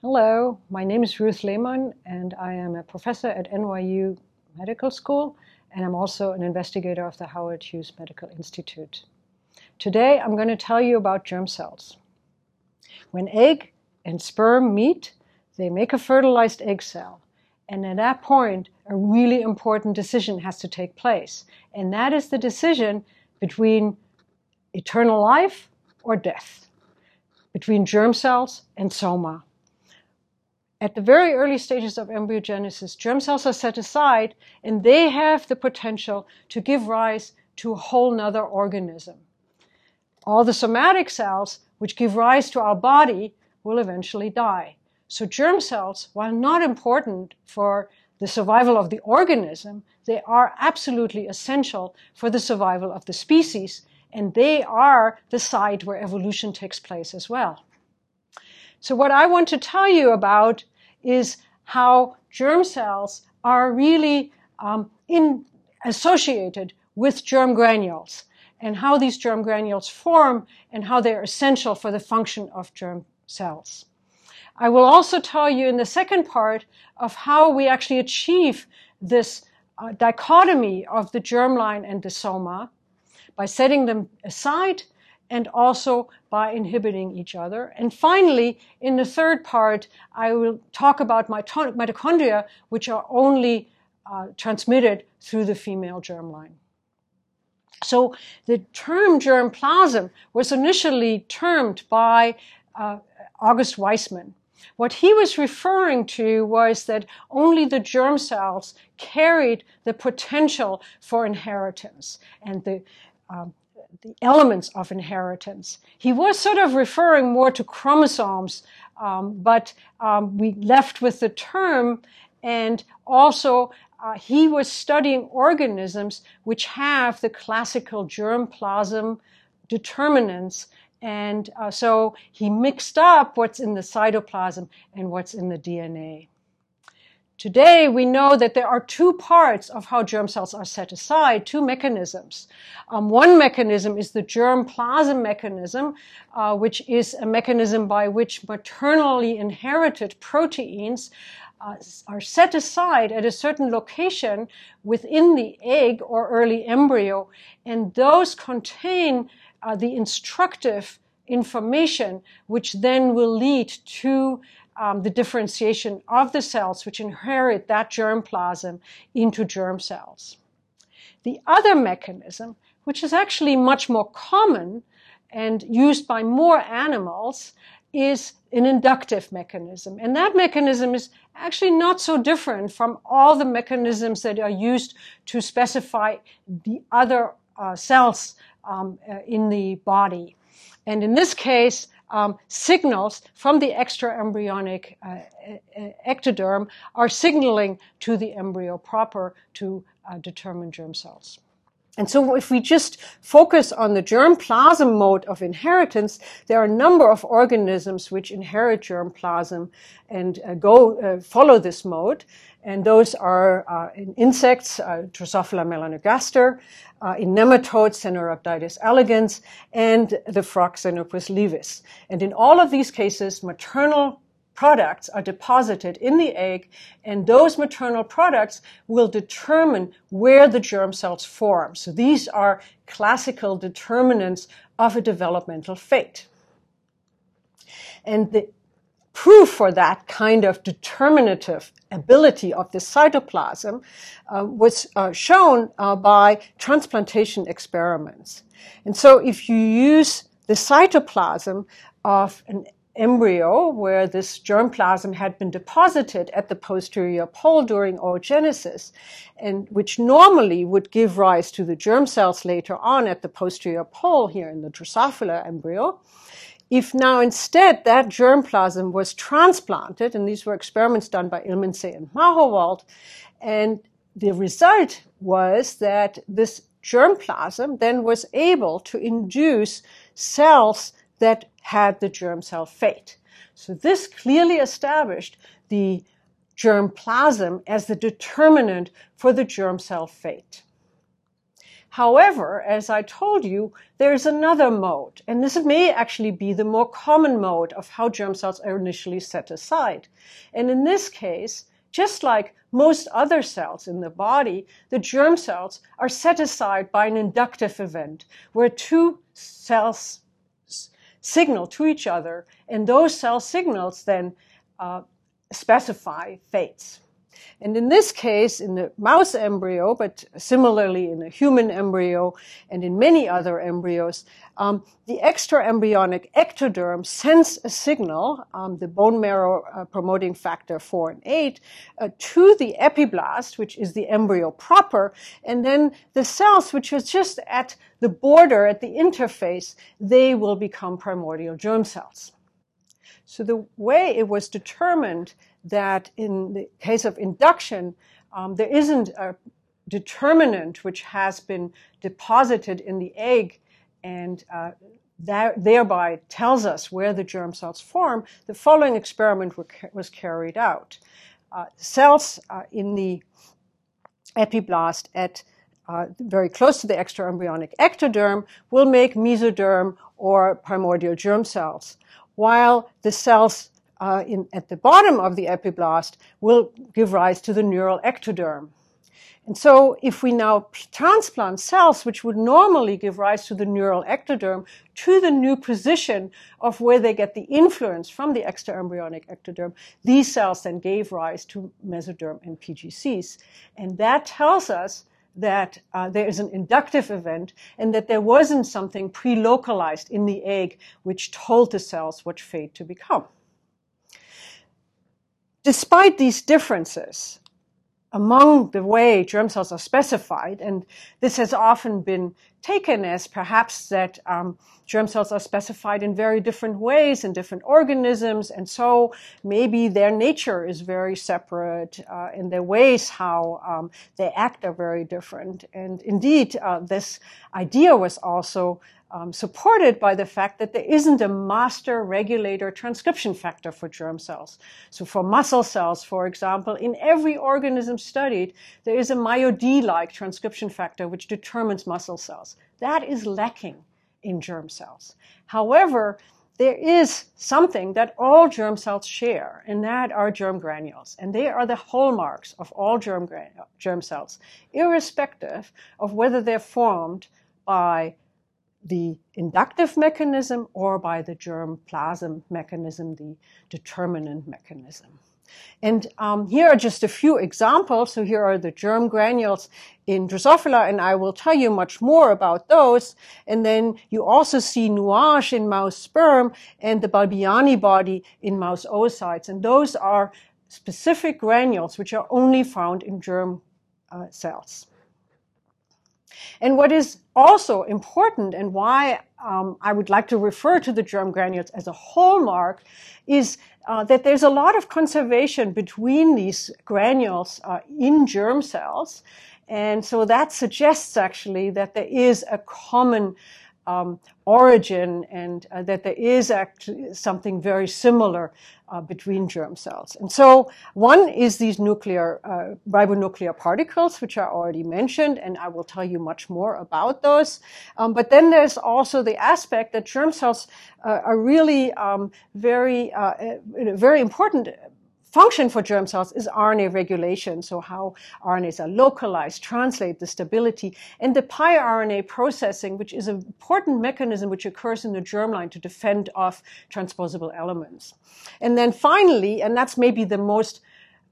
Hello, my name is Ruth Lehmann, and I am a professor at NYU Medical School, and I'm also an investigator of the Howard Hughes Medical Institute. Today, I'm going to tell you about germ cells. When egg and sperm meet, they make a fertilized egg cell. And at that point, a really important decision has to take place. And that is the decision between eternal life or death, between germ cells and soma. At the very early stages of embryogenesis, germ cells are set aside and they have the potential to give rise to a whole nother organism. All the somatic cells, which give rise to our body, will eventually die. So germ cells, while not important for the survival of the organism, they are absolutely essential for the survival of the species, and they are the site where evolution takes place as well. So what I want to tell you about is how germ cells are really um, in, associated with germ granules and how these germ granules form and how they're essential for the function of germ cells. I will also tell you in the second part of how we actually achieve this uh, dichotomy of the germline and the soma by setting them aside and also by inhibiting each other. And finally, in the third part, I will talk about mitochondria, which are only uh, transmitted through the female germline. So the term germplasm was initially termed by uh, August Weismann. What he was referring to was that only the germ cells carried the potential for inheritance and the um, the elements of inheritance. He was sort of referring more to chromosomes, um, but um, we left with the term, and also uh, he was studying organisms which have the classical germplasm determinants. And uh, so he mixed up what's in the cytoplasm and what's in the DNA. Today, we know that there are two parts of how germ cells are set aside, two mechanisms. Um, one mechanism is the germ plasm mechanism, uh, which is a mechanism by which maternally inherited proteins uh, are set aside at a certain location within the egg or early embryo, and those contain uh, the instructive information, which then will lead to um, the differentiation of the cells which inherit that germplasm into germ cells. The other mechanism, which is actually much more common and used by more animals, is an inductive mechanism. And that mechanism is actually not so different from all the mechanisms that are used to specify the other uh, cells um, uh, in the body. And in this case, um, signals from the extraembryonic uh, ectoderm are signaling to the embryo proper to uh, determine germ cells. And so if we just focus on the germplasm mode of inheritance, there are a number of organisms which inherit germplasm and uh, go uh, follow this mode. And those are uh, in insects, uh, Drosophila melanogaster, uh, in nematodes, Caenorhabditis elegans, and the frog Xenopus laevis. And in all of these cases, maternal products are deposited in the egg, and those maternal products will determine where the germ cells form. So these are classical determinants of a developmental fate. And the proof for that kind of determinative ability of the cytoplasm uh, was uh, shown uh, by transplantation experiments. And so if you use the cytoplasm of an embryo where this germplasm had been deposited at the posterior pole during oogenesis, and which normally would give rise to the germ cells later on at the posterior pole here in the Drosophila embryo. If now instead that germplasm was transplanted, and these were experiments done by Illmensee and Mahowald, and the result was that this germplasm then was able to induce cells that had the germ cell fate. So this clearly established the germ plasm as the determinant for the germ cell fate. However, as I told you, there's another mode, and this may actually be the more common mode of how germ cells are initially set aside. And in this case, just like most other cells in the body, the germ cells are set aside by an inductive event where two cells signal to each other, and those cell signals then uh, specify fates. And in this case, in the mouse embryo, but similarly in a human embryo and in many other embryos, um, the extraembryonic ectoderm sends a signal, um, the bone marrow uh, promoting factor 4 and 8, uh, to the epiblast, which is the embryo proper, and then the cells, which are just at the border, at the interface, they will become primordial germ cells. So the way it was determined that in the case of induction, um, there isn't a determinant which has been deposited in the egg and uh, that thereby tells us where the germ cells form, the following experiment was carried out. Uh, cells uh, in the epiblast at uh, very close to the extraembryonic ectoderm will make mesoderm or primordial germ cells, while the cells uh, in, at the bottom of the epiblast will give rise to the neural ectoderm. And so if we now transplant cells which would normally give rise to the neural ectoderm to the new position of where they get the influence from the extraembryonic ectoderm, these cells then gave rise to mesoderm and PGCs. And that tells us that uh, there is an inductive event and that there wasn't something pre-localized in the egg which told the cells what fate to become. Despite these differences among the way germ cells are specified, and this has often been taken as perhaps that um, germ cells are specified in very different ways in different organisms, and so maybe their nature is very separate, uh, and their ways how um, they act are very different. And indeed, uh, this idea was also um, supported by the fact that there isn't a master regulator transcription factor for germ cells. So for muscle cells, for example, in every organism studied, there is a MyoD-like transcription factor which determines muscle cells. That is lacking in germ cells. However, there is something that all germ cells share, and that are germ granules. And they are the hallmarks of all germ, germ cells, irrespective of whether they're formed by the inductive mechanism or by the germ plasm mechanism, the determinant mechanism. And um, here are just a few examples. So here are the germ granules in Drosophila, and I will tell you much more about those. And then you also see nuage in mouse sperm and the Balbiani body in mouse oocytes. And those are specific granules which are only found in germ uh, cells. And what is also important and why um, I would like to refer to the germ granules as a hallmark is uh, that there's a lot of conservation between these granules uh, in germ cells. And so that suggests actually that there is a common um, origin and uh, that there is actually something very similar uh, between germ cells. And so one is these nuclear, uh, ribonuclear particles, which are already mentioned, and I will tell you much more about those. Um, but then there's also the aspect that germ cells uh, are really um, very, uh, very important function for germ cells is RNA regulation. So how RNAs are localized, translate the stability, and the piRNA processing, which is an important mechanism which occurs in the germline to defend off transposable elements. And then finally, and that's maybe the most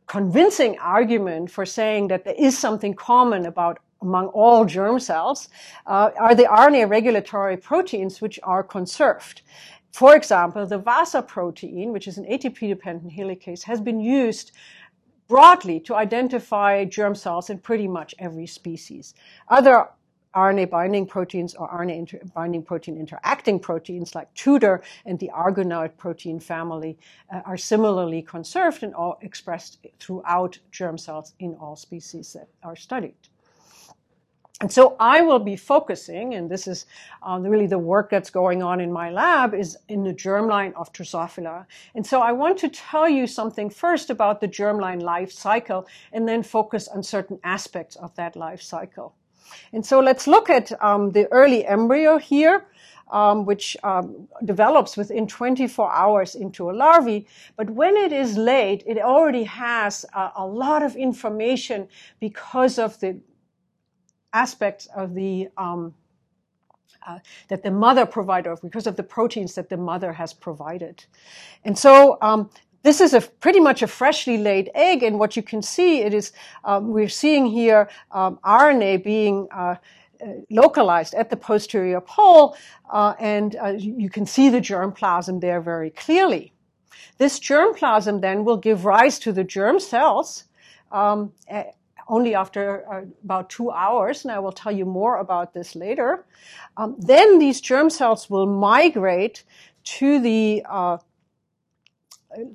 convincing argument for saying that there is something common about among all germ cells uh, are the RNA regulatory proteins which are conserved. For example, the VASA protein, which is an ATP-dependent helicase, has been used broadly to identify germ cells in pretty much every species. Other RNA binding proteins or RNA inter- binding protein interacting proteins like TUDOR and the argonaute protein family uh, are similarly conserved and all expressed throughout germ cells in all species that are studied. And so I will be focusing, and this is um, really the work that's going on in my lab, is in the germline of Drosophila. And so I want to tell you something first about the germline life cycle and then focus on certain aspects of that life cycle. And so let's look at um, the early embryo here um, which um, develops within 24 hours into a larvae. But when it is laid, it already has a, a lot of information because of the aspects of the um, uh, that the mother provided, because of the proteins that the mother has provided. And so um, this is a pretty much a freshly laid egg, and what you can see it is um, we're seeing here um, RNA being uh, uh, localized at the posterior pole, uh, and uh, you can see the germplasm there very clearly. This germplasm then will give rise to the germ cells um, only after uh, about two hours, and I will tell you more about this later. Um, then these germ cells will migrate to the uh,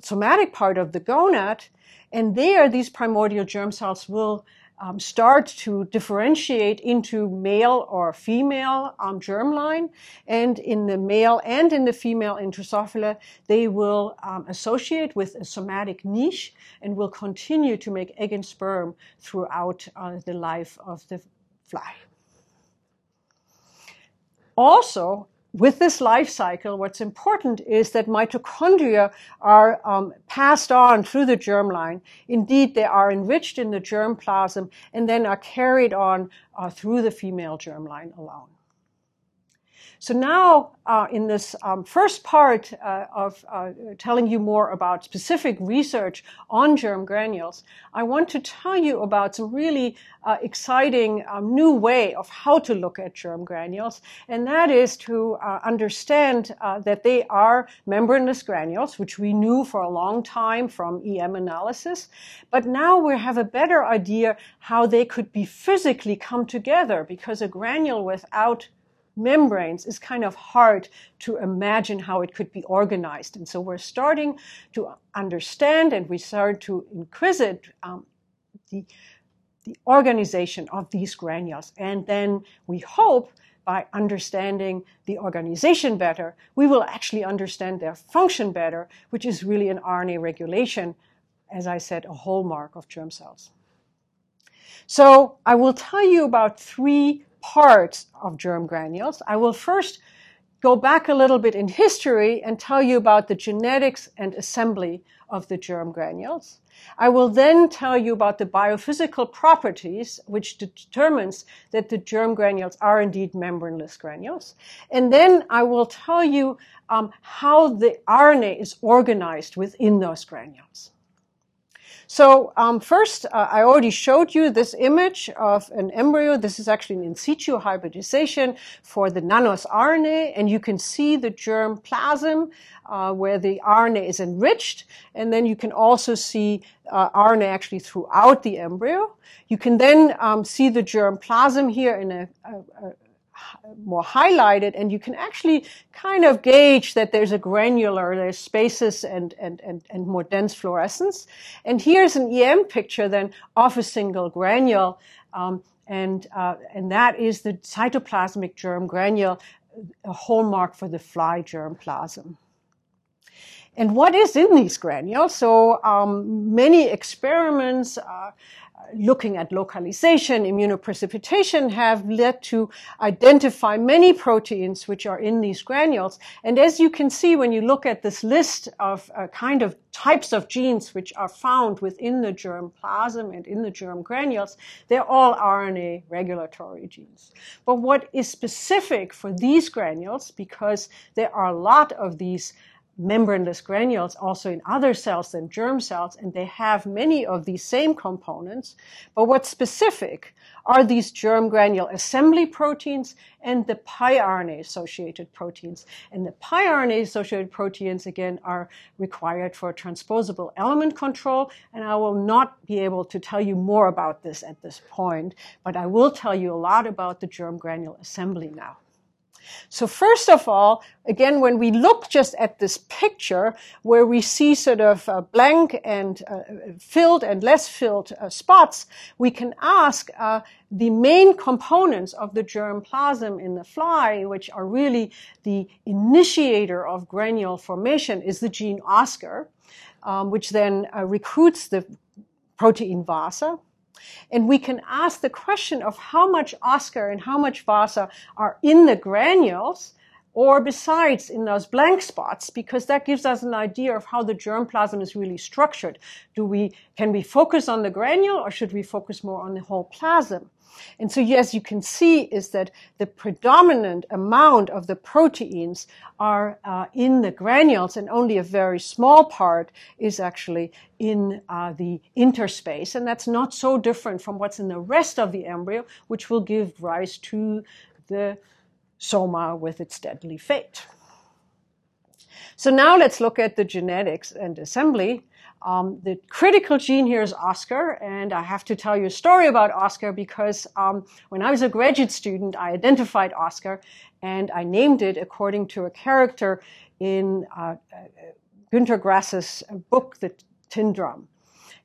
somatic part of the gonad, and there these primordial germ cells will um, start to differentiate into male or female um, germline. And in the male and in the female in Drosophila, they will um, associate with a somatic niche and will continue to make egg and sperm throughout uh, the life of the fly. Also, with this life cycle, what's important is that mitochondria are um, passed on through the germline. Indeed, they are enriched in the germplasm and then are carried on uh, through the female germline alone. So now, uh, in this um, first part uh, of uh, telling you more about specific research on germ granules, I want to tell you about some really uh, exciting um, new way of how to look at germ granules, and that is to uh, understand uh, that they are membraneless granules, which we knew for a long time from EM analysis, but now we have a better idea how they could be physically come together because a granule without membranes is kind of hard to imagine how it could be organized. And so we're starting to understand and we start to inquisite um, the, the organization of these granules. And then we hope by understanding the organization better, we will actually understand their function better, which is really an RNA regulation, as I said, a hallmark of germ cells. So I will tell you about three parts of germ granules. I will first go back a little bit in history and tell you about the genetics and assembly of the germ granules. I will then tell you about the biophysical properties, which determines that the germ granules are indeed membraneless granules. And then I will tell you um, how the RNA is organized within those granules. So um, first, uh, I already showed you this image of an embryo. This is actually an in situ hybridization for the nanos RNA, and you can see the germ plasm uh, where the RNA is enriched, and then you can also see uh, RNA actually throughout the embryo. You can then um, see the germ plasm here in a, a, a more highlighted and you can actually kind of gauge that there's a granular, there's spaces and, and, and, and more dense fluorescence. And here's an EM picture then of a single granule. Um, and, uh, and that is the cytoplasmic germ granule, a hallmark for the fly germplasm. And what is in these granules? So um, many experiments uh, looking at localization, immunoprecipitation have led to identify many proteins which are in these granules. And as you can see, when you look at this list of uh, kind of types of genes which are found within the germ plasm and in the germ granules, they're all RNA regulatory genes. But what is specific for these granules, because there are a lot of these membraneless granules also in other cells than germ cells, and they have many of these same components. But what's specific are these germ granule assembly proteins and the piRNA associated proteins. And the piRNA associated proteins, again, are required for transposable element control. And I will not be able to tell you more about this at this point, but I will tell you a lot about the germ granule assembly now. So first of all, again, when we look just at this picture where we see sort of uh, blank and uh, filled and less filled uh, spots, we can ask uh, the main components of the germplasm in the fly, which are really the initiator of granule formation, is the gene OSKAR, um, which then uh, recruits the protein VASA. And we can ask the question of how much Oskar and how much Vasa are in the granules or besides in those blank spots because that gives us an idea of how the germplasm is really structured. Do we, can we focus on the granule or should we focus more on the whole plasm? And so, yes, you can see is that the predominant amount of the proteins are uh, in the granules, and only a very small part is actually in uh, the interspace. And that's not so different from what's in the rest of the embryo, which will give rise to the soma with its deadly fate. So now let's look at the genetics and assembly. Um, the critical gene here is Oskar, and I have to tell you a story about Oskar because um, when I was a graduate student, I identified Oskar and I named it according to a character in uh, uh, Günter Grass's book, The Tin Drum.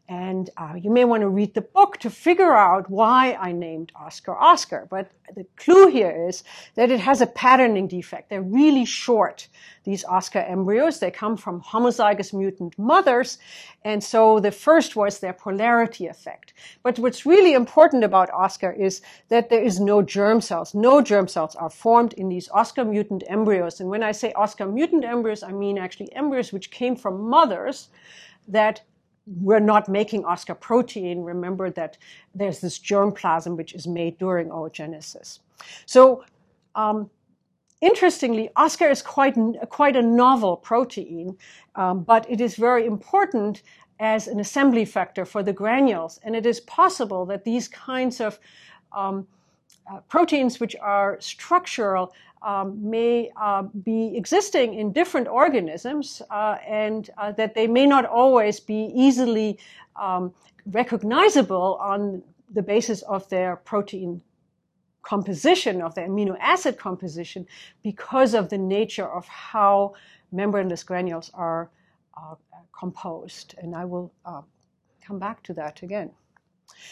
And uh, you may want to read the book to figure out why I named Oskar Oskar. But the clue here is that it has a patterning defect. They're really short, these Oskar embryos. They come from homozygous mutant mothers. And so the first was their polarity effect. But what's really important about Oskar is that there is no germ cells. No germ cells are formed in these Oskar mutant embryos. And when I say Oskar mutant embryos, I mean actually embryos which came from mothers that we're not making Oskar protein. Remember that there's this germplasm which is made during oogenesis. So, um, interestingly, Oskar is quite quite a novel protein, um, but it is very important as an assembly factor for the granules, and it is possible that these kinds of um, uh, proteins which are structural um, may uh, be existing in different organisms uh, and uh, that they may not always be easily um, recognizable on the basis of their protein composition, of their amino acid composition, because of the nature of how membranous granules are uh, composed. And I will uh, come back to that again.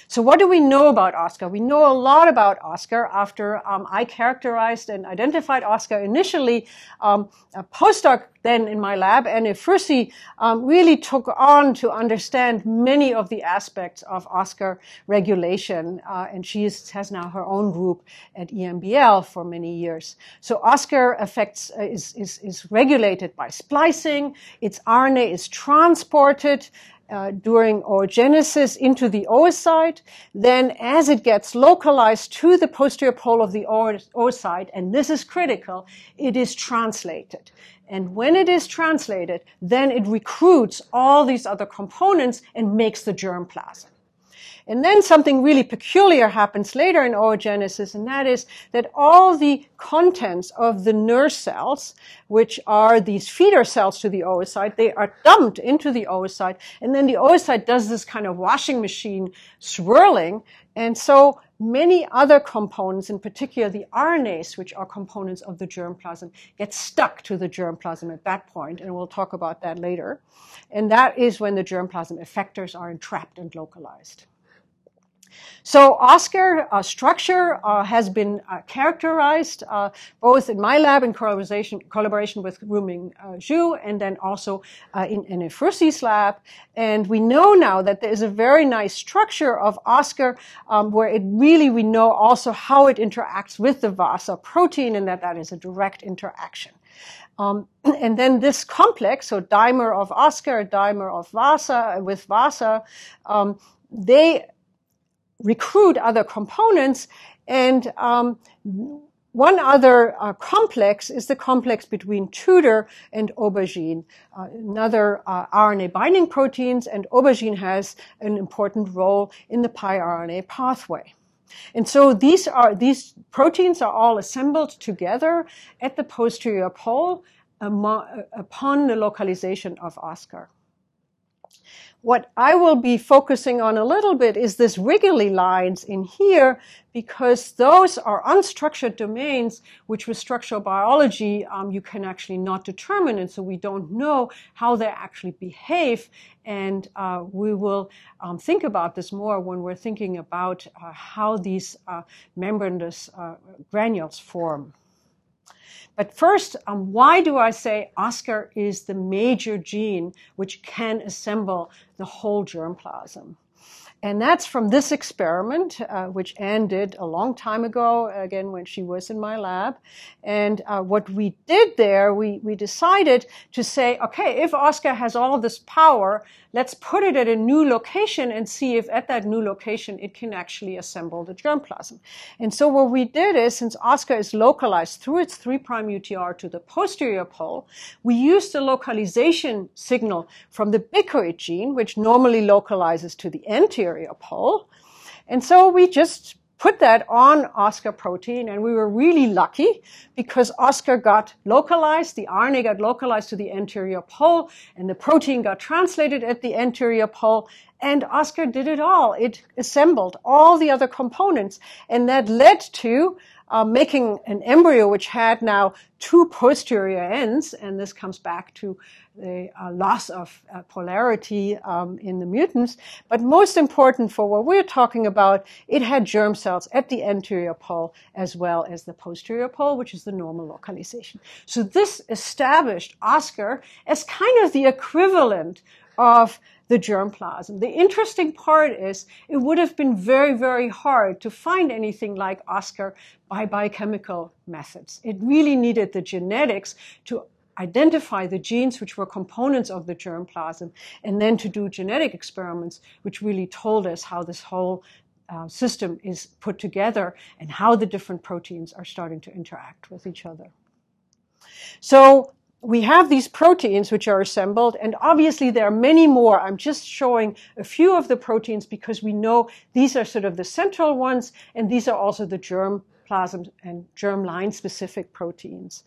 So what do we know about Oskar? We know a lot about Oskar after um, I characterized and identified Oskar initially. Um, a postdoc then in my lab, Anne Ephrussi, um, really took on to understand many of the aspects of Oskar regulation. Uh, and she is, has now her own group at EMBL for many years. So Oskar affects, uh, is, is, is regulated by splicing. Its RNA is transported uh, during oogenesis into the oocyte. Then as it gets localized to the posterior pole of the oocyte, and this is critical, it is translated. And when it is translated, then it recruits all these other components and makes the germplasm. And then something really peculiar happens later in oogenesis, and that is that all the contents of the nurse cells, which are these feeder cells to the oocyte, they are dumped into the oocyte, and then the oocyte does this kind of washing machine swirling, and so many other components, in particular the RNAs, which are components of the germplasm, get stuck to the germplasm at that point, and we'll talk about that later. And that is when the germplasm effectors are entrapped and localized. So Oskar uh, structure uh, has been uh, characterized uh, both in my lab in collaboration, collaboration with Rui-Ming uh, Xu and then also uh, in, Ephrussi's lab. And we know now that there is a very nice structure of Oskar um, where it really, we know also how it interacts with the VASA protein and that that is a direct interaction. Um, and then this complex, so dimer of Oskar, dimer of Vasa with Vasa, um, they recruit other components. And um, one other uh, complex is the complex between Tudor and aubergine, uh, another uh, RNA binding proteins, and aubergine has an important role in the piRNA pathway. And so these are these proteins are all assembled together at the posterior pole upon the localization of Oskar. What I will be focusing on a little bit is this wiggly lines in here because those are unstructured domains which with structural biology um, you can actually not determine and so we don't know how they actually behave and uh, we will um, think about this more when we're thinking about uh, how these uh, membranous uh, granules form. But first, um, why do I say Oskar is the major gene which can assemble the whole germplasm. And that's from this experiment, uh, which Anne did a long time ago, again, when she was in my lab. And uh, what we did there, we, we decided to say, okay, if Oskar has all this power, let's put it at a new location and see if at that new location it can actually assemble the germplasm. And so what we did is, since Oskar is localized through its 3' UTR to the posterior pole, we used the localization signal from the bicoid gene, which normally localizes to the anterior pole. And so we just put that on Oskar protein, and we were really lucky because Oskar got localized, the RNA got localized to the anterior pole, and the protein got translated at the anterior pole, and Oskar did it all. It assembled all the other components, and that led to uh, making an embryo which had now two posterior ends, and this comes back to the uh, loss of uh, polarity um, in the mutants. But most important for what we're talking about, it had germ cells at the anterior pole as well as the posterior pole, which is the normal localization. So this established Oskar as kind of the equivalent of the germplasm. The interesting part is it would have been very, very hard to find anything like Oskar by biochemical methods. It really needed the genetics to identify the genes which were components of the germplasm and then to do genetic experiments which really told us how this whole uh, system is put together and how the different proteins are starting to interact with each other. So we have these proteins which are assembled, and obviously there are many more. I'm just showing a few of the proteins because we know these are sort of the central ones, and these are also the germ plasm and germline specific proteins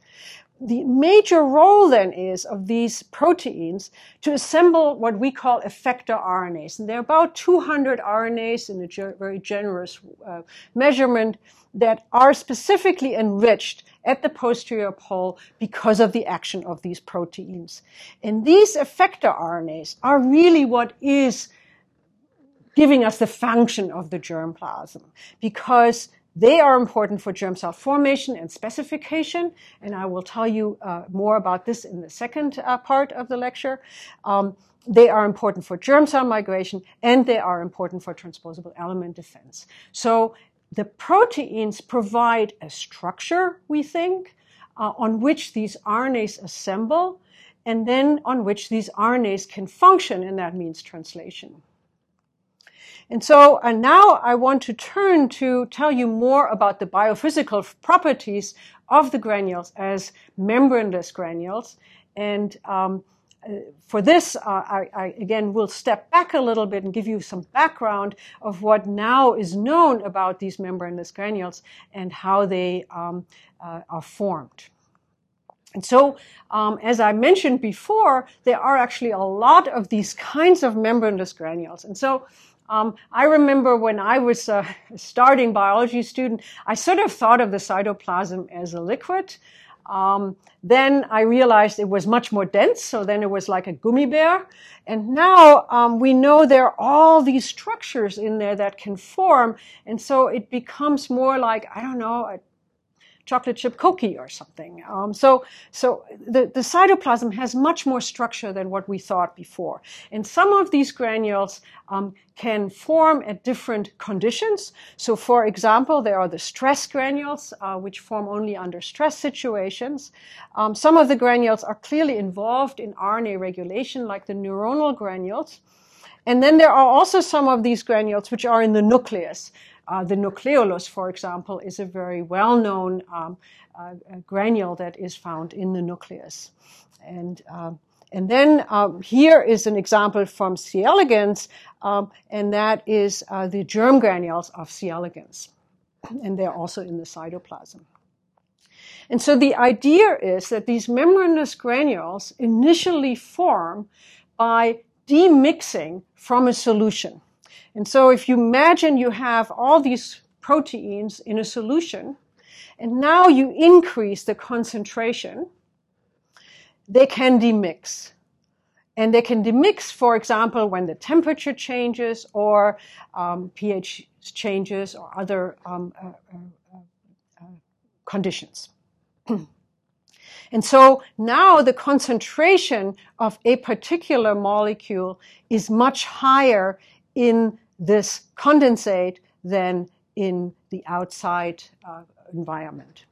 the major role then is of these proteins to assemble what we call effector RNAs. And there are about 200 RNAs in a ge- very generous uh, measurement that are specifically enriched at the posterior pole because of the action of these proteins. And these effector RNAs are really what is giving us the function of the germplasm because they are important for germ cell formation and specification, and I will tell you uh, more about this in the second uh, part of the lecture. Um, they are important for germ cell migration, and they are important for transposable element defense. So the proteins provide a structure, we think, uh, on which these RNAs assemble, and then on which these RNAs can function, and that means translation. And so and now I want to turn to tell you more about the biophysical properties of the granules as membraneless granules. And um, uh, for this, uh, I, I, again will step back a little bit and give you some background of what now is known about these membraneless granules and how they um, uh, are formed. And so, um, as I mentioned before, there are actually a lot of these kinds of membraneless granules. And so, um, I remember when I was a starting biology student, I sort of thought of the cytoplasm as a liquid. Um, then I realized it was much more dense, so then it was like a gummy bear. And now um, we know there are all these structures in there that can form, and so it becomes more like I don't know chocolate chip cookie or something. Um, so, so the, the cytoplasm has much more structure than what we thought before. And some of these granules um, can form at different conditions. So, for example, there are the stress granules, uh, which form only under stress situations. Um, some of the granules are clearly involved in RNA regulation, like the neuronal granules. And then there are also some of these granules which are in the nucleus. Uh, the nucleolus, for example, is a very well-known um, uh, granule that is found in the nucleus. And, uh, and then um, here is an example from C. elegans, um, and that is uh, the germ granules of C. elegans. And they're also in the cytoplasm. And so the idea is that these membranous granules initially form by demixing from a solution. And so if you imagine you have all these proteins in a solution, and now you increase the concentration, they can demix. And they can demix, for example, when the temperature changes or um, pH changes or other um, uh, uh, uh, conditions. And so now the concentration of a particular molecule is much higher in this condensate than in the outside uh, environment.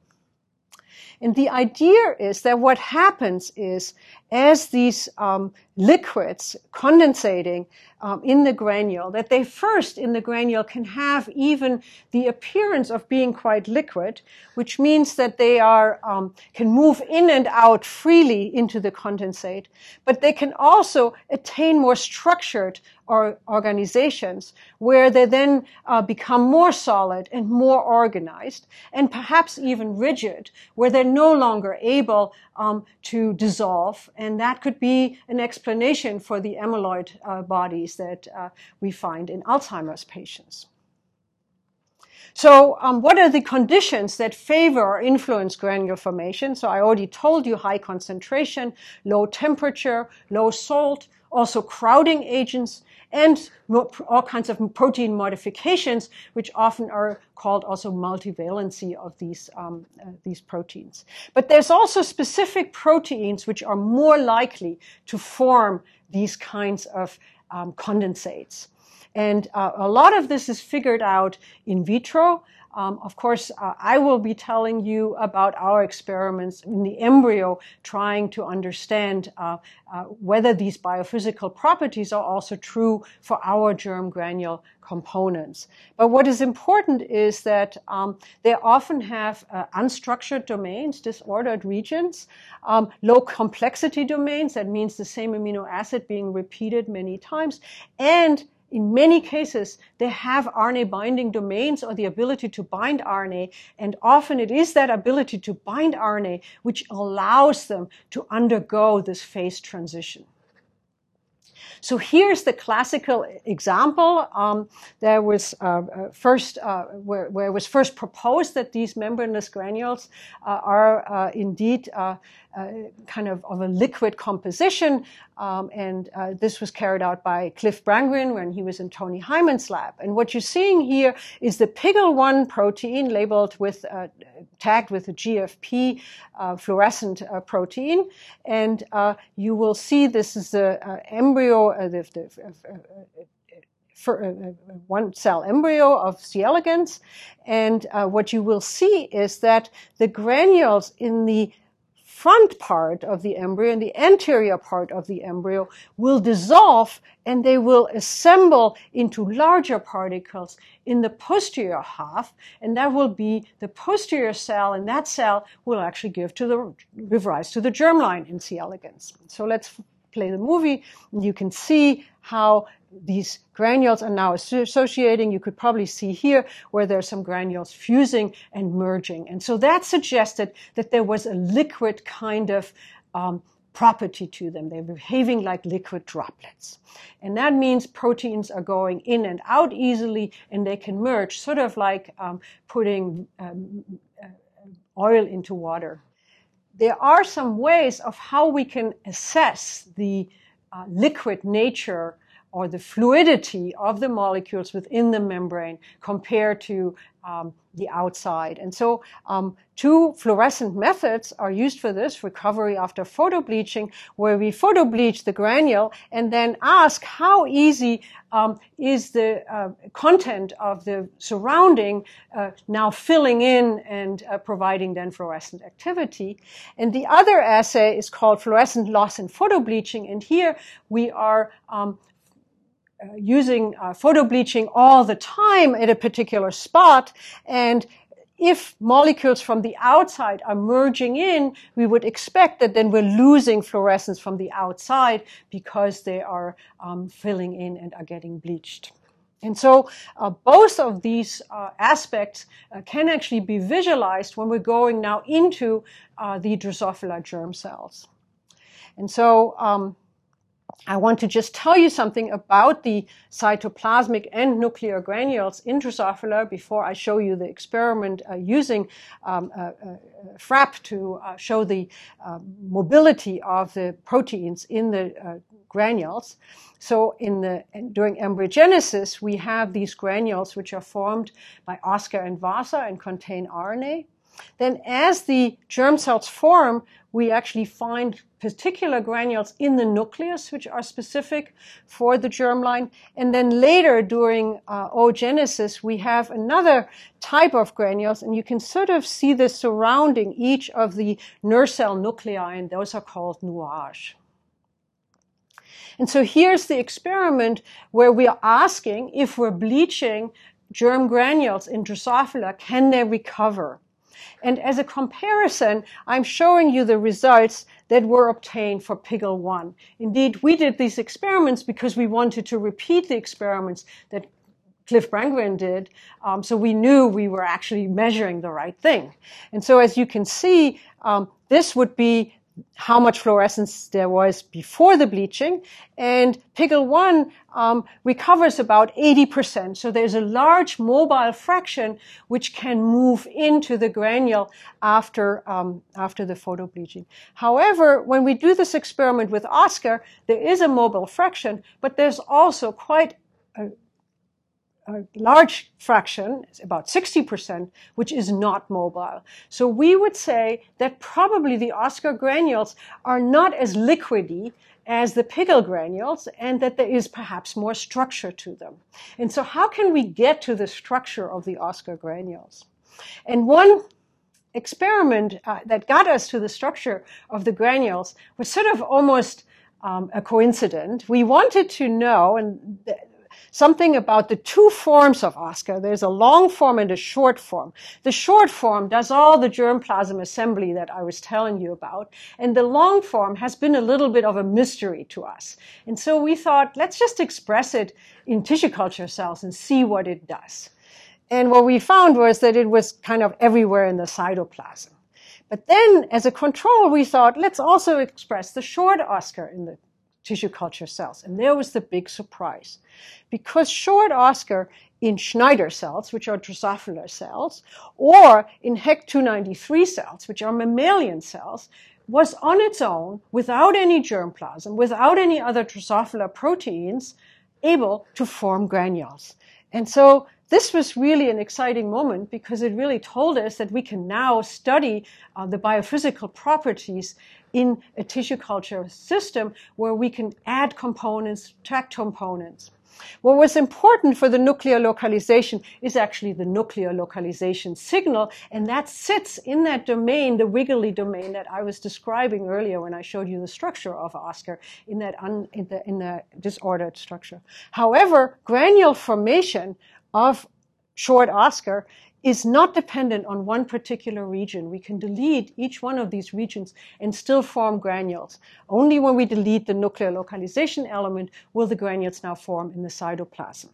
And the idea is that what happens is as these um, liquids condensating um, in the granule, that they first in the granule can have even the appearance of being quite liquid, which means that they are um, can move in and out freely into the condensate, but they can also attain more structured or organizations where they then uh, become more solid and more organized and perhaps even rigid, where they're no longer able um, to dissolve. And that could be an explanation for the amyloid uh, bodies that uh, we find in Alzheimer's patients. So, um, what are the conditions that favor or influence granule formation? So, I already told you high concentration, low temperature, low salt, also crowding agents, and all kinds of protein modifications, which often are called also multivalency of these, um, uh, these proteins. But there's also specific proteins which are more likely to form these kinds of um, condensates. And uh, a lot of this is figured out in vitro. Um, of course, uh, I will be telling you about our experiments in the embryo, trying to understand uh, uh, whether these biophysical properties are also true for our germ granule components. But what is important is that um, they often have uh, unstructured domains, disordered regions, um, low complexity domains, that means the same amino acid being repeated many times, and in many cases, they have RNA binding domains or the ability to bind RNA. And often it is that ability to bind RNA which allows them to undergo this phase transition. So here's the classical example. Um, there was uh, uh, first uh, where, where, it was first proposed that these membranous granules uh, are uh, indeed uh, kind of of a liquid composition, um, and this was carried out by Cliff Brangwynne when he was in Tony Hyman's lab. And what you're seeing here is the PGL-1 protein labeled with tagged with a GFP fluorescent protein, and you will see this is the embryo uh, the, the uh, uh, one cell embryo of C. elegans. And uh, what you will see is that the granules in the front part of the embryo and the anterior part of the embryo will dissolve and they will assemble into larger particles in the posterior half and that will be the posterior cell and that cell will actually give to the give rise to the germline in C. elegans. So let's play the movie, and you can see how these granules are now associating. You could probably see here where there's some granules fusing and merging. And so that suggested that there was a liquid kind of um, property to them. They're behaving like liquid droplets. And that means proteins are going in and out easily and they can merge, sort of like um, putting um, uh, oil into water there are some ways of how we can assess the uh, liquid nature or the fluidity of the molecules within the membrane compared to um, the outside. And so um, two fluorescent methods are used for this, recovery after photobleaching, where we photobleach the granule and then ask how easy um, is the uh, content of the surrounding uh, now filling in and uh, providing then fluorescent activity. And the other assay is called fluorescent loss in photobleaching. And here we are um, using uh, photo bleaching all the time at a particular spot and if molecules from the outside are merging in, we would expect that then we're losing fluorescence from the outside because they are um, filling in and are getting bleached. And so uh, both of these uh, aspects uh, can actually be visualized when we're going now into uh, the Drosophila germ cells. And so um, I want to just tell you something about the cytoplasmic and nuclear granules in Drosophila before I show you the experiment uh, using um, uh, uh, FRAP to uh, show the uh, mobility of the proteins in the uh, granules. So in the, during embryogenesis, we have these granules which are formed by Oskar and Vasa and contain RNA. Then as the germ cells form, we actually find particular granules in the nucleus, which are specific for the germline. And then later during uh, oogenesis, we have another type of granules, and you can sort of see this surrounding each of the nerve cell nuclei, and those are called nuage. And so here's the experiment where we are asking if we're bleaching germ granules in Drosophila, can they recover? And as a comparison, I'm showing you the results that were obtained for PGL-1. Indeed, we did these experiments because we wanted to repeat the experiments that Cliff Brangwynne did. Um, so we knew we were actually measuring the right thing. And so as you can see, um, this would be how much fluorescence there was before the bleaching. And PGL-1 um, recovers about 80%. So there's a large mobile fraction which can move into the granule after, um, after the photobleaching. However, when we do this experiment with Oskar, there is a mobile fraction, but there's also quite a a large fraction, about 60%, which is not mobile. So we would say that probably the Oskar granules are not as liquidy as the PGL granules and that there is perhaps more structure to them. And so how can we get to the structure of the Oskar granules? And one experiment uh, that got us to the structure of the granules was sort of almost um, a coincidence. We wanted to know, and th- something about the two forms of Oskar. There's a long form and a short form. The short form does all the germplasm assembly that I was telling you about. And the long form has been a little bit of a mystery to us. And so we thought, let's just express it in tissue culture cells and see what it does. And what we found was that it was kind of everywhere in the cytoplasm. But then, as a control, we thought, let's also express the short Oskar in the tissue culture cells. And there was the big surprise. Because short Oskar in Schneider cells, which are Drosophila cells, or in HEK293 cells, which are mammalian cells, was on its own, without any germplasm, without any other Drosophila proteins, able to form granules. And so this was really an exciting moment because it really told us that we can now study uh, the biophysical properties in a tissue culture system where we can add components, track components. What was important for the nuclear localization is actually the nuclear localization signal, and that sits in that domain, the wiggly domain that I was describing earlier when I showed you the structure of Oskar in that un, in, the, in the disordered structure. However, granule formation of short Oskar is not dependent on one particular region. We can delete each one of these regions and still form granules. Only when we delete the nuclear localization element will the granules now form in the cytoplasm.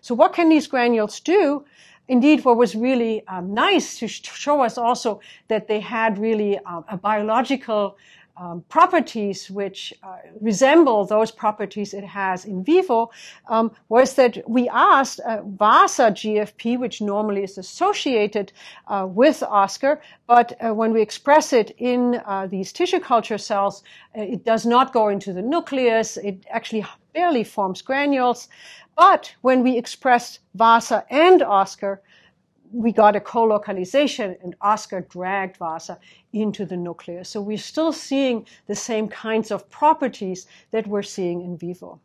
So what can these granules do? Indeed, what was really um, nice to show us also that they had really um, a biological um, properties which uh, resemble those properties it has in vivo um, was that we asked uh, VASA GFP, which normally is associated uh, with Oskar, but uh, when we express it in uh, these tissue culture cells, uh, it does not go into the nucleus. It actually barely forms granules. But when we express VASA and Oskar, we got a co-localization and Oskar dragged Vasa into the nucleus. So we're still seeing the same kinds of properties that we're seeing in vivo.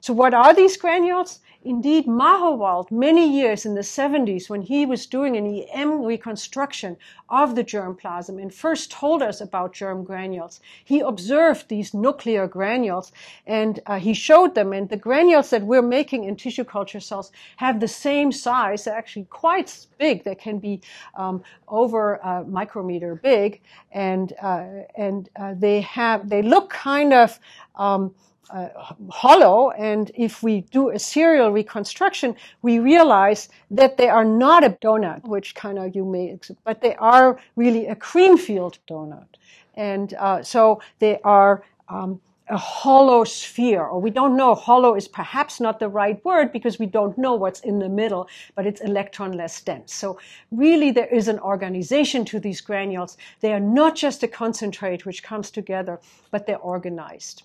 So what are these granules? Indeed, Mahowald, many years in the 70s, when he was doing an EM reconstruction of the germplasm and first told us about germ granules, he observed these nuclear granules and uh, he showed them. And the granules that we're making in tissue culture cells have the same size, they're actually quite big. They can be um, over a micrometer big, and uh, and uh, they have they look kind of um, uh, hollow. And if we do a serial reconstruction, we realize that they are not a donut, which kind of you may, but they are really a cream filled donut. And uh, so they are um, a hollow sphere, or we don't know. Hollow is perhaps not the right word because we don't know what's in the middle, but it's electron less dense. So really there is an organization to these granules. They are not just a concentrate which comes together, but they're organized.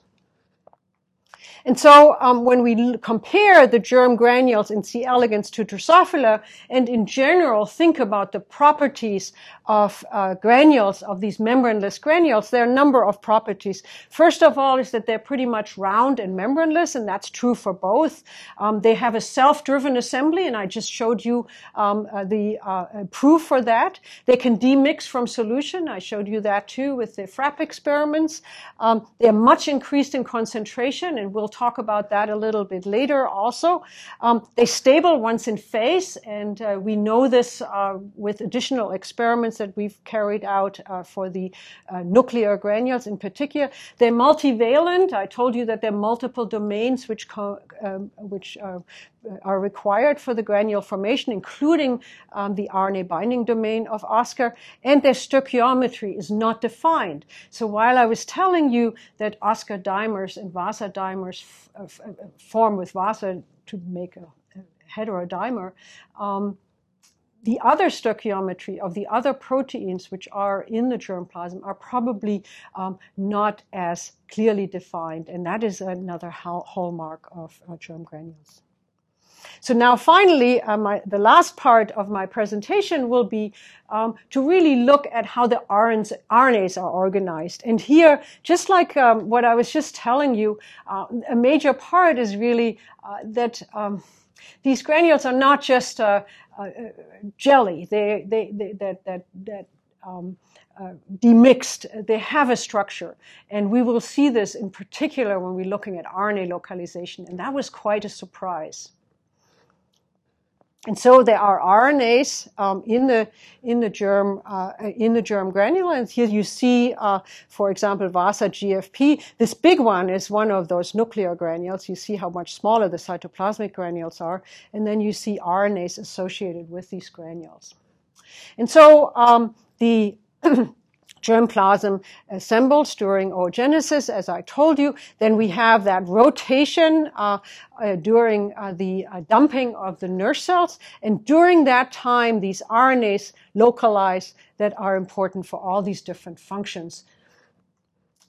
And so um, when we compare the germ granules in C. elegans to Drosophila, and in general think about the properties of uh, granules, of these membraneless granules, there are a number of properties. First of all is that they're pretty much round and membraneless, and that's true for both. Um, they have a self-driven assembly, and I just showed you um, uh, the uh, proof for that. They can demix from solution. I showed you that too with the FRAP experiments. Um, they're much increased in concentration, and we'll talk about that a little bit later also. Um, they stable once in phase, and uh, we know this uh, with additional experiments that we've carried out uh, for the uh, nuclear granules in particular. They're multivalent. I told you that there are multiple domains which, co- um, which uh, are required for the granule formation, including um, the RNA binding domain of OSKAR, and their stoichiometry is not defined. So while I was telling you that OSKAR dimers and VASA dimers f- f- form with VASA to make a, a heterodimer, um, the other stoichiometry of the other proteins which are in the germplasm are probably um, not as clearly defined, and that is another hallmark of uh, germ granules. So now finally, uh, my, the last part of my presentation will be um, to really look at how the RNAs, RNAs are organized. And here, just like um, what I was just telling you, uh, a major part is really uh, that um, these granules are not just uh, uh, jelly. They, they, they, that, that, that um, uh, demixed. They have a structure. And we will see this in particular when we're looking at RNA localization. And that was quite a surprise. And so there are RNAs um, in the in the germ uh, in the germ granule, and here you see, uh, for example, VASA GFP. This big one is one of those nuclear granules. You see how much smaller the cytoplasmic granules are, and then you see RNAs associated with these granules. And so um, the germplasm assembles during oogenesis, as I told you. Then we have that rotation uh, uh, during uh, the uh, dumping of the nurse cells. And during that time, these RNAs localize that are important for all these different functions.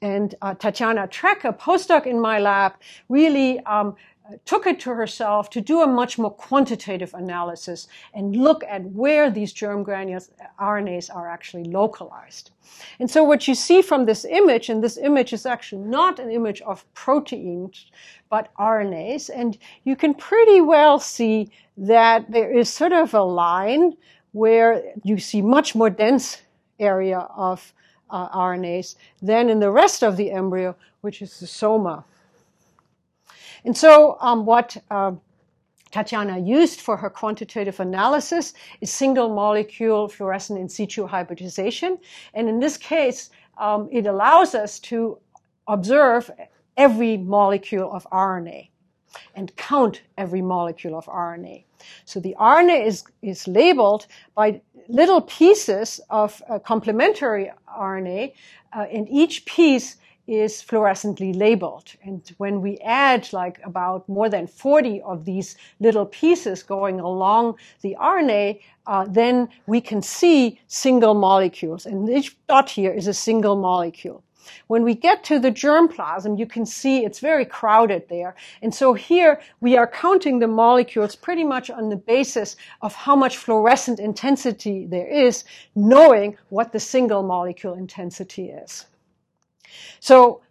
And uh, Tatjana Trcek, a postdoc in my lab, really um, took it to herself to do a much more quantitative analysis and look at where these germ granules RNAs are actually localized. And so what you see from this image, and this image is actually not an image of proteins, but RNAs, and you can pretty well see that there is sort of a line where you see much more dense area of uh, RNAs than in the rest of the embryo, which is the soma. And so um, what uh, Tatjana used for her quantitative analysis is single molecule fluorescent in situ hybridization. And in this case, um, it allows us to observe every molecule of RNA and count every molecule of RNA. So the RNA is, is labeled by little pieces of uh, complementary RNA, uh, and each piece is fluorescently labeled. And when we add like about more than 40 of these little pieces going along the RNA, uh, then we can see single molecules. And each dot here is a single molecule. When we get to the germplasm, you can see it's very crowded there. And so here we are counting the molecules pretty much on the basis of how much fluorescent intensity there is, knowing what the single molecule intensity is. So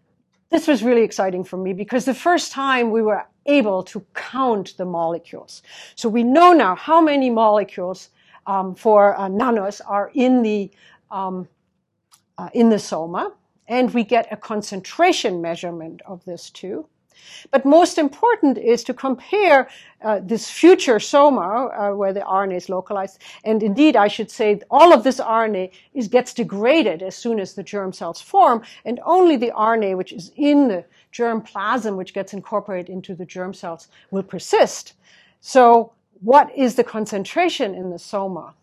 this was really exciting for me because the first time we were able to count the molecules. So we know now how many molecules um, for uh, nanos are in the um, uh, in the soma, and we get a concentration measurement of this too. But most important is to compare uh, this future soma, uh, where the RNA is localized, and indeed, I should say, all of this RNA is, gets degraded as soon as the germ cells form, and only the RNA which is in the germ plasm, which gets incorporated into the germ cells, will persist. So, what is the concentration in the soma?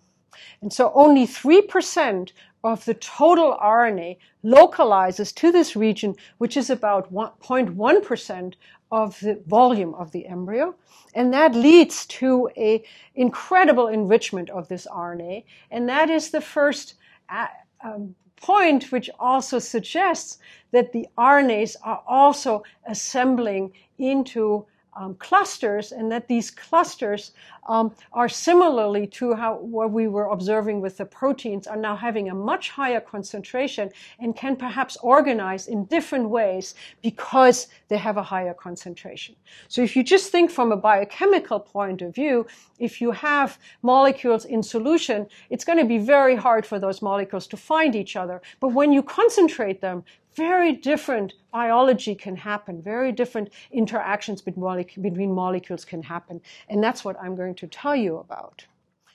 And so only 3% of the total RNA localizes to this region, which is about 0.1% of the volume of the embryo. And that leads to a incredible enrichment of this RNA. And that is the first uh, um, point which also suggests that the RNAs are also assembling into um, clusters and that these clusters um, are similarly to how what we were observing with the proteins are now having a much higher concentration and can perhaps organize in different ways because they have a higher concentration. So if you just think from a biochemical point of view, if you have molecules in solution, it's going to be very hard for those molecules to find each other. But when you concentrate them, very different biology can happen, very different interactions between molecules can happen. And that's what I'm going to tell you about.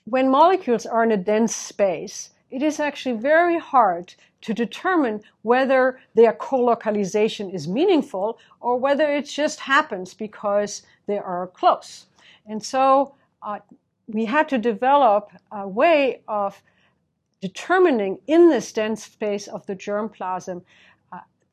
When molecules are in a dense space, it is actually very hard to determine whether their colocalization is meaningful or whether it just happens because they are close. And so uh, we had to develop a way of determining in this dense space of the germplasm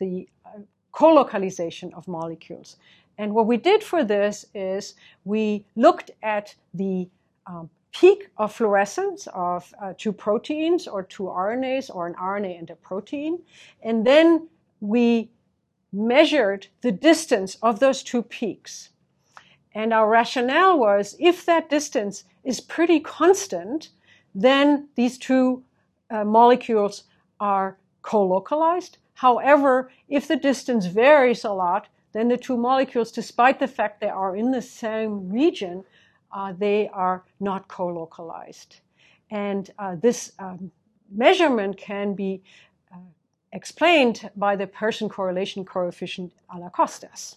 the uh, colocalization of molecules. And what we did for this is we looked at the um, peak of fluorescence of uh, two proteins or two RNAs or an RNA and a protein. And then we measured the distance of those two peaks. And our rationale was if that distance is pretty constant, then these two uh, molecules are co-localized. However, if the distance varies a lot, then the two molecules, despite the fact they are in the same region, uh, they are not co-localized. And uh, this um, measurement can be uh, explained by the Pearson correlation coefficient a la Costes.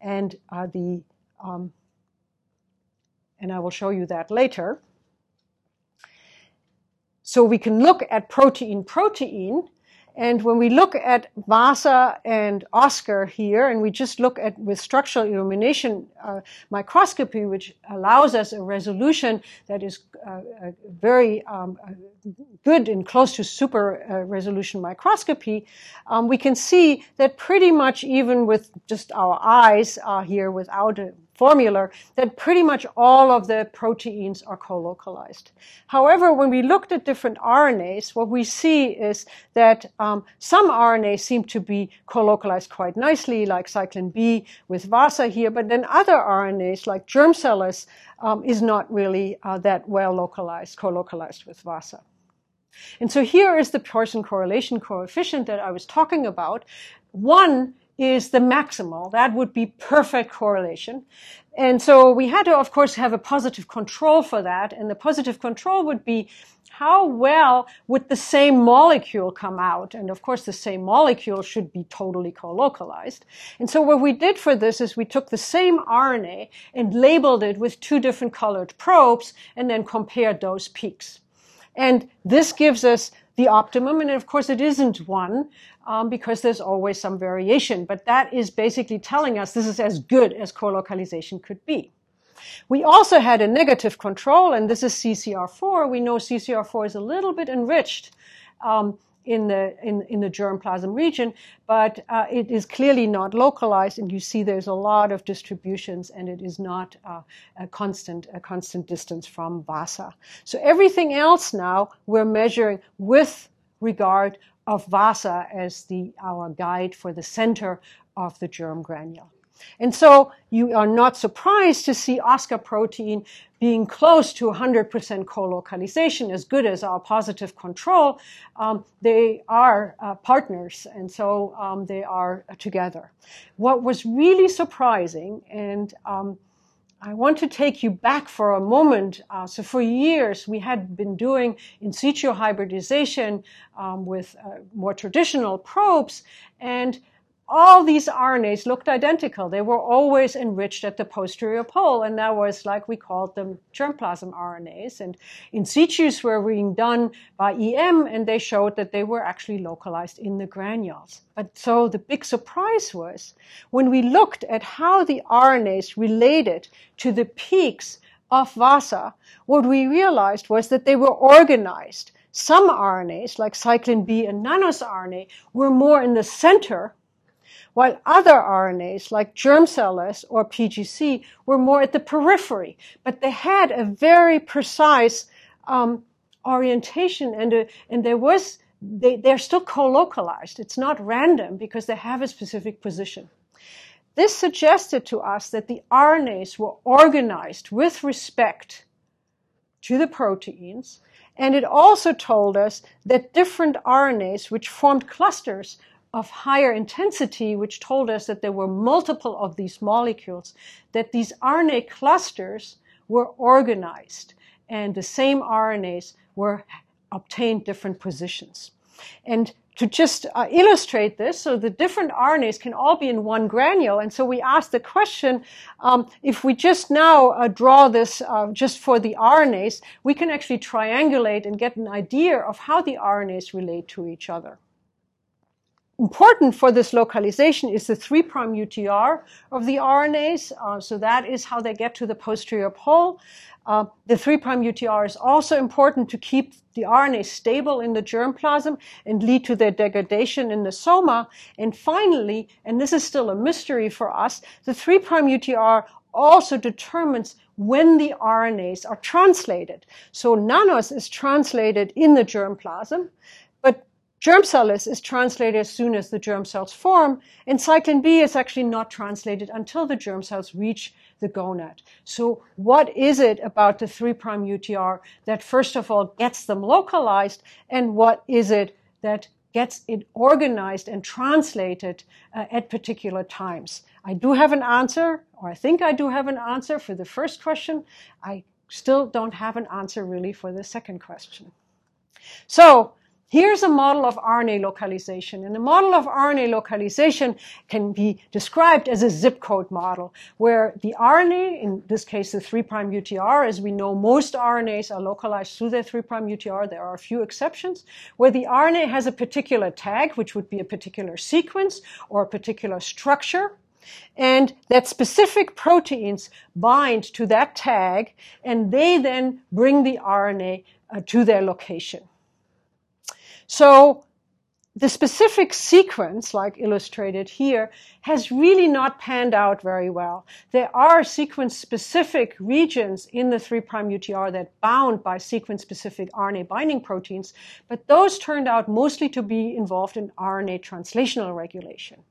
And uh, the um, and I will show you that later. So we can look at protein-protein and when we look at Vasa and Oskar here, and we just look at with structural illumination uh, microscopy, which allows us a resolution that is uh, uh very um, uh, good and close to super uh, resolution microscopy, um, we can see that pretty much even with just our eyes here without a formula that pretty much all of the proteins are co-localized. However, when we looked at different RNAs, what we see is that um, some RNAs seem to be co-localized quite nicely, like cyclin B with VASA here, but then other RNAs, like germ cell-less, um, is not really uh, that well localized, co-localized with VASA. And so here is the Pearson correlation coefficient that I was talking about. One is the maximal. That would be perfect correlation. And so we had to, of course, have a positive control for that. And the positive control would be how well would the same molecule come out? And of course, the same molecule should be totally co-localized. And so what we did for this is we took the same RNA and labeled it with two different colored probes and then compared those peaks. And this gives us the optimum. And of course, it isn't one um, because there's always some variation. But that is basically telling us this is as good as co-localization could be. We also had a negative control, and this is CCR4. We know CCR4 is a little bit enriched um, in the in, in the germplasm region, but uh, it is clearly not localized, and you see there's a lot of distributions, and it is not uh, a constant a constant distance from VASA. So everything else now we're measuring with regard of VASA as the, our guide for the center of the germ granule. And so you are not surprised to see Oskar protein being close to 100% co-localization, as good as our positive control. Um, they are uh, partners, and so um, they are together. What was really surprising, and um, I want to take you back for a moment. Uh, so for years, we had been doing in situ hybridization um, with uh, more traditional probes, and all these RNAs looked identical. They were always enriched at the posterior pole, and that was like we called them germplasm RNAs. And in situs were being done by EM, and they showed that they were actually localized in the granules. But so the big surprise was when we looked at how the RNAs related to the peaks of VASA, what we realized was that they were organized. Some RNAs, like cyclin B and nanos RNA, were more in the center while other RNAs like germ cell-less or PGC were more at the periphery, but they had a very precise um, orientation and, a, and there was they, they're still co-localized. It's not random because they have a specific position. This suggested to us that the RNAs were organized with respect to the proteins, and it also told us that different RNAs, which formed clusters of higher intensity, which told us that there were multiple of these molecules, that these RNA clusters were organized, and the same RNAs were obtained different positions. And to just uh, illustrate this, so the different RNAs can all be in one granule. And so we asked the question, um, if we just now uh, draw this uh, just for the RNAs, we can actually triangulate and get an idea of how the RNAs relate to each other. Important for this localization is the 3' UTR of the RNAs. Uh, so that is how they get to the posterior pole. Uh, the 3' UTR is also important to keep the RNA stable in the germplasm and lead to their degradation in the soma. And finally, and this is still a mystery for us, the 3' UTR also determines when the RNAs are translated. So nanos is translated in the germplasm, but germ cell-less is translated as soon as the germ cells form, and cyclin B is actually not translated until the germ cells reach the gonad. So what is it about the 3' UTR that first of all gets them localized and what is it that gets it organized and translated uh, at particular times? I do have an answer, or I think I do have an answer for the first question. I still don't have an answer really for the second question. So Here's a model of RNA localization. And the model of RNA localization can be described as a zip code model, where the RNA, in this case the 3' UTR, as we know most RNAs are localized through their 3' UTR, there are a few exceptions, where the RNA has a particular tag, which would be a particular sequence or a particular structure, and that specific proteins bind to that tag, and they then bring the RNA uh, to their location. So the specific sequence, like illustrated here, has really not panned out very well. There are sequence specific regions in the 3' UTR that bound by sequence specific RNA binding proteins, but those turned out mostly to be involved in RNA translational regulation.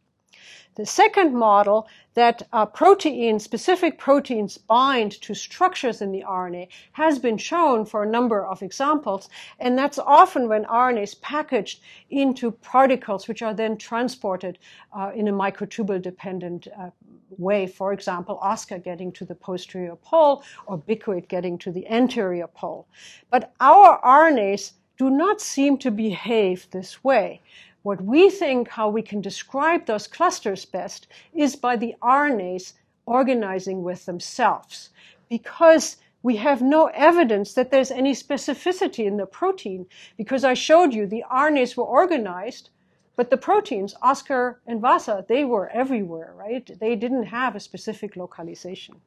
The second model that uh, proteins, specific proteins bind to structures in the RNA has been shown for a number of examples. And that's often when RNA is packaged into particles, which are then transported uh, in a microtubule dependent uh, way. For example, Oskar getting to the posterior pole or bicoid getting to the anterior pole. But our RNAs do not seem to behave this way. What we think how we can describe those clusters best is by the RNAs organizing with themselves because we have no evidence that there's any specificity in the protein because I showed you the RNAs were organized, but the proteins, Oskar and Vasa, they were everywhere, right? They didn't have a specific localization.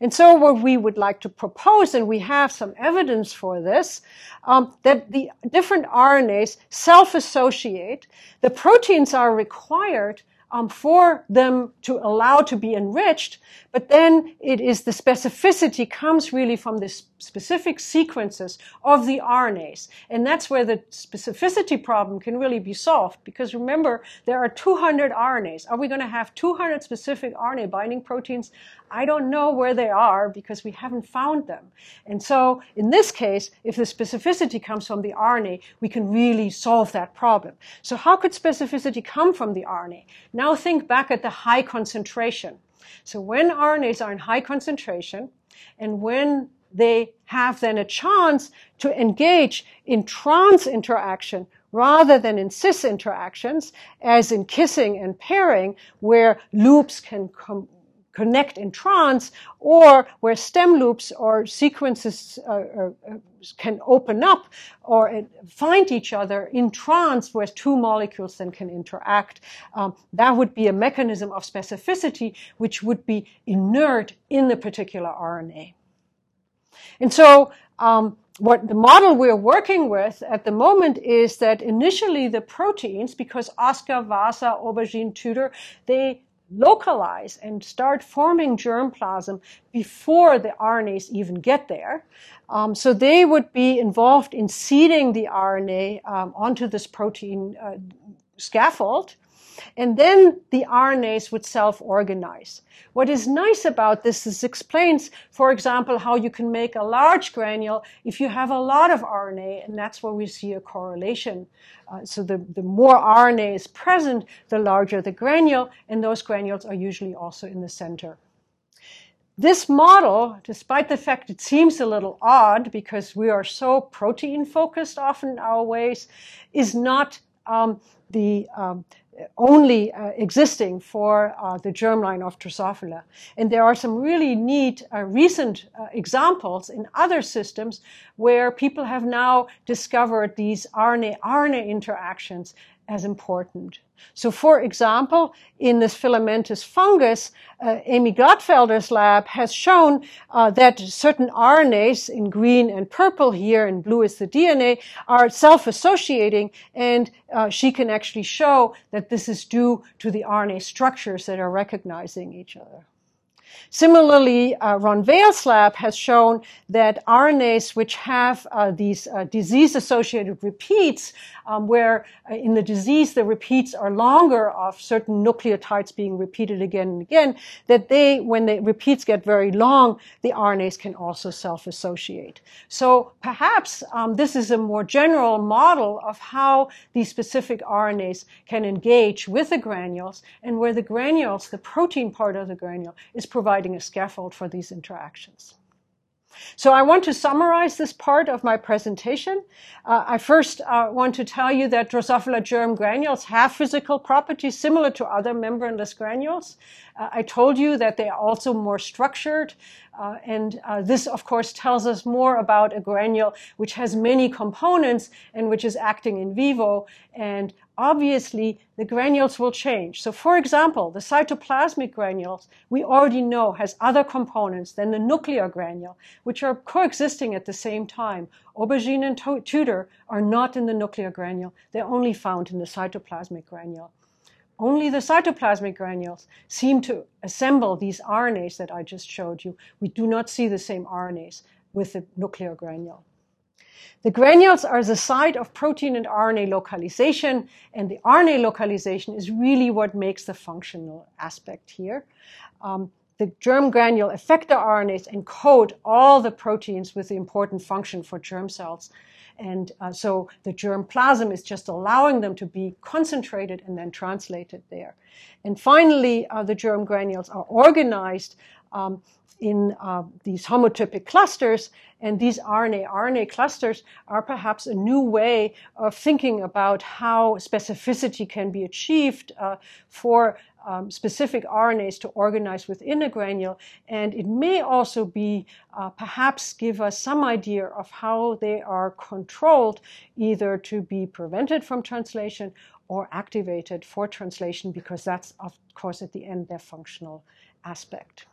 And so what we would like to propose, and we have some evidence for this, um, that the different RNAs self-associate. The proteins are required um, for them to allow to be enriched, but then it is the specificity comes really from the specific sequences of the RNAs. And that's where the specificity problem can really be solved. Because remember, there are 200 RNAs. Are we going to have 200 specific RNA binding proteins? I don't know where they are because we haven't found them. And so in this case, if the specificity comes from the RNA, we can really solve that problem. So how could specificity come from the RNA? Now think back at the high concentration. So when RNAs are in high concentration and when they have then a chance to engage in trans interaction rather than in cis interactions, as in kissing and pairing, where loops can come connect in trans, or where stem loops or sequences uh, uh, can open up or uh, find each other in trans, where two molecules then can interact. Um, that would be a mechanism of specificity which would be inert in the particular RNA. And so, um, what the model we're working with at the moment is that initially the proteins, because Oskar, Vasa, Aubergine, Tudor, they localize and start forming germplasm before the RNAs even get there. Um, so they would be involved in seeding the RNA um, onto this protein uh, scaffold. And then the RNAs would self-organize. What is nice about this is explains, for example, how you can make a large granule if you have a lot of RNA, and that's where we see a correlation. Uh, so the, the more RNA is present, the larger the granule, and those granules are usually also in the center. This model, despite the fact it seems a little odd because we are so protein focused often in our ways, is not um, the um, only uh, existing for uh, the germline of Drosophila. And there are some really neat uh, recent uh, examples in other systems where people have now discovered these RNA-RNA interactions as important. So for example, in this filamentous fungus, uh, Amy Gladfelter's lab has shown uh, that certain RNAs in green and purple here, and blue is the DNA, are self-associating, and uh, she can actually show that this is due to the RNA structures that are recognizing each other. Similarly, uh, Ron Vale's lab has shown that RNAs which have uh, these uh, disease-associated repeats, um, where uh, in the disease the repeats are longer of certain nucleotides being repeated again and again, that they, when the repeats get very long, the RNAs can also self-associate. So perhaps um, this is a more general model of how these specific RNAs can engage with the granules, and where the granules, the protein part of the granule, is providing a scaffold for these interactions. So I want to summarize this part of my presentation. Uh, I first uh, want to tell you that Drosophila germ granules have physical properties similar to other membraneless granules. Uh, I told you that they are also more structured, uh, and uh, this, of course, tells us more about a granule which has many components and which is acting in vivo. And obviously, the granules will change. So, for example, the cytoplasmic granules we already know has other components than the nuclear granule, which are coexisting at the same time. Aubergine and Tudor are not in the nuclear granule; they're only found in the cytoplasmic granule. Only the cytoplasmic granules seem to assemble these RNAs that I just showed you. We do not see the same RNAs with the nuclear granule. The granules are the site of protein and RNA localization, and the RNA localization is really what makes the functional aspect here. Um, the germ granule effector RNAs encode all the proteins with the important function for germ cells. And uh, so the germ plasm is just allowing them to be concentrated and then translated there. And finally, uh, the germ granules are organized um, in uh, these homotypic clusters. And these RNA RNA clusters are perhaps a new way of thinking about how specificity can be achieved uh, for um, specific RNAs to organize within a granule. And it may also be uh, perhaps give us some idea of how they are controlled, either to be prevented from translation or activated for translation, because that's, of course, at the end their functional aspect.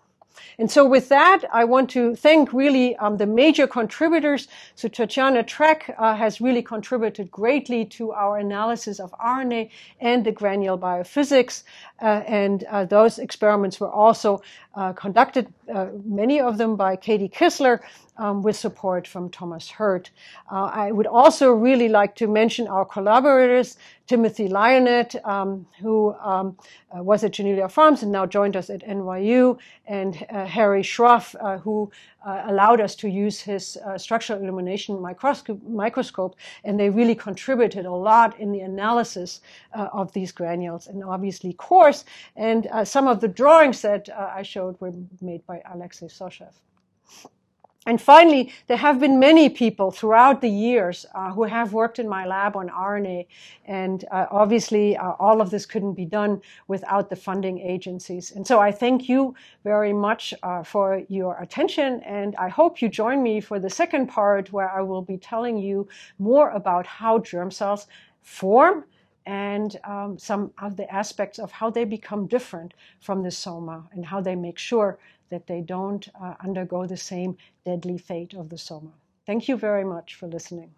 And so with that, I want to thank really um, the major contributors. So Tatjana Trcek uh, has really contributed greatly to our analysis of RNA and the granule biophysics. Uh, and uh, those experiments were also uh, conducted, uh, many of them by Katie Kissler, um, with support from Thomas Hurt. Uh, I would also really like to mention our collaborators, Timothy Lionnet, um, who um, uh, was at Janelia Farms and now joined us at NYU, and uh, Hari Shroff, uh, who uh, allowed us to use his structural illumination microscope, microscope, and they really contributed a lot in the analysis of these granules, and obviously coarse. And some of the drawings that I showed were made by Alexei Soshev. And finally, there have been many people throughout the years uh, who have worked in my lab on RNA. And uh, obviously, uh, all of this couldn't be done without the funding agencies. And so I thank you very much uh, for your attention. And I hope you join me for the second part where I will be telling you more about how germ cells form and um, some of the aspects of how they become different from the soma and how they make sure that they don't uh, undergo the same deadly fate of the soma. Thank you very much for listening.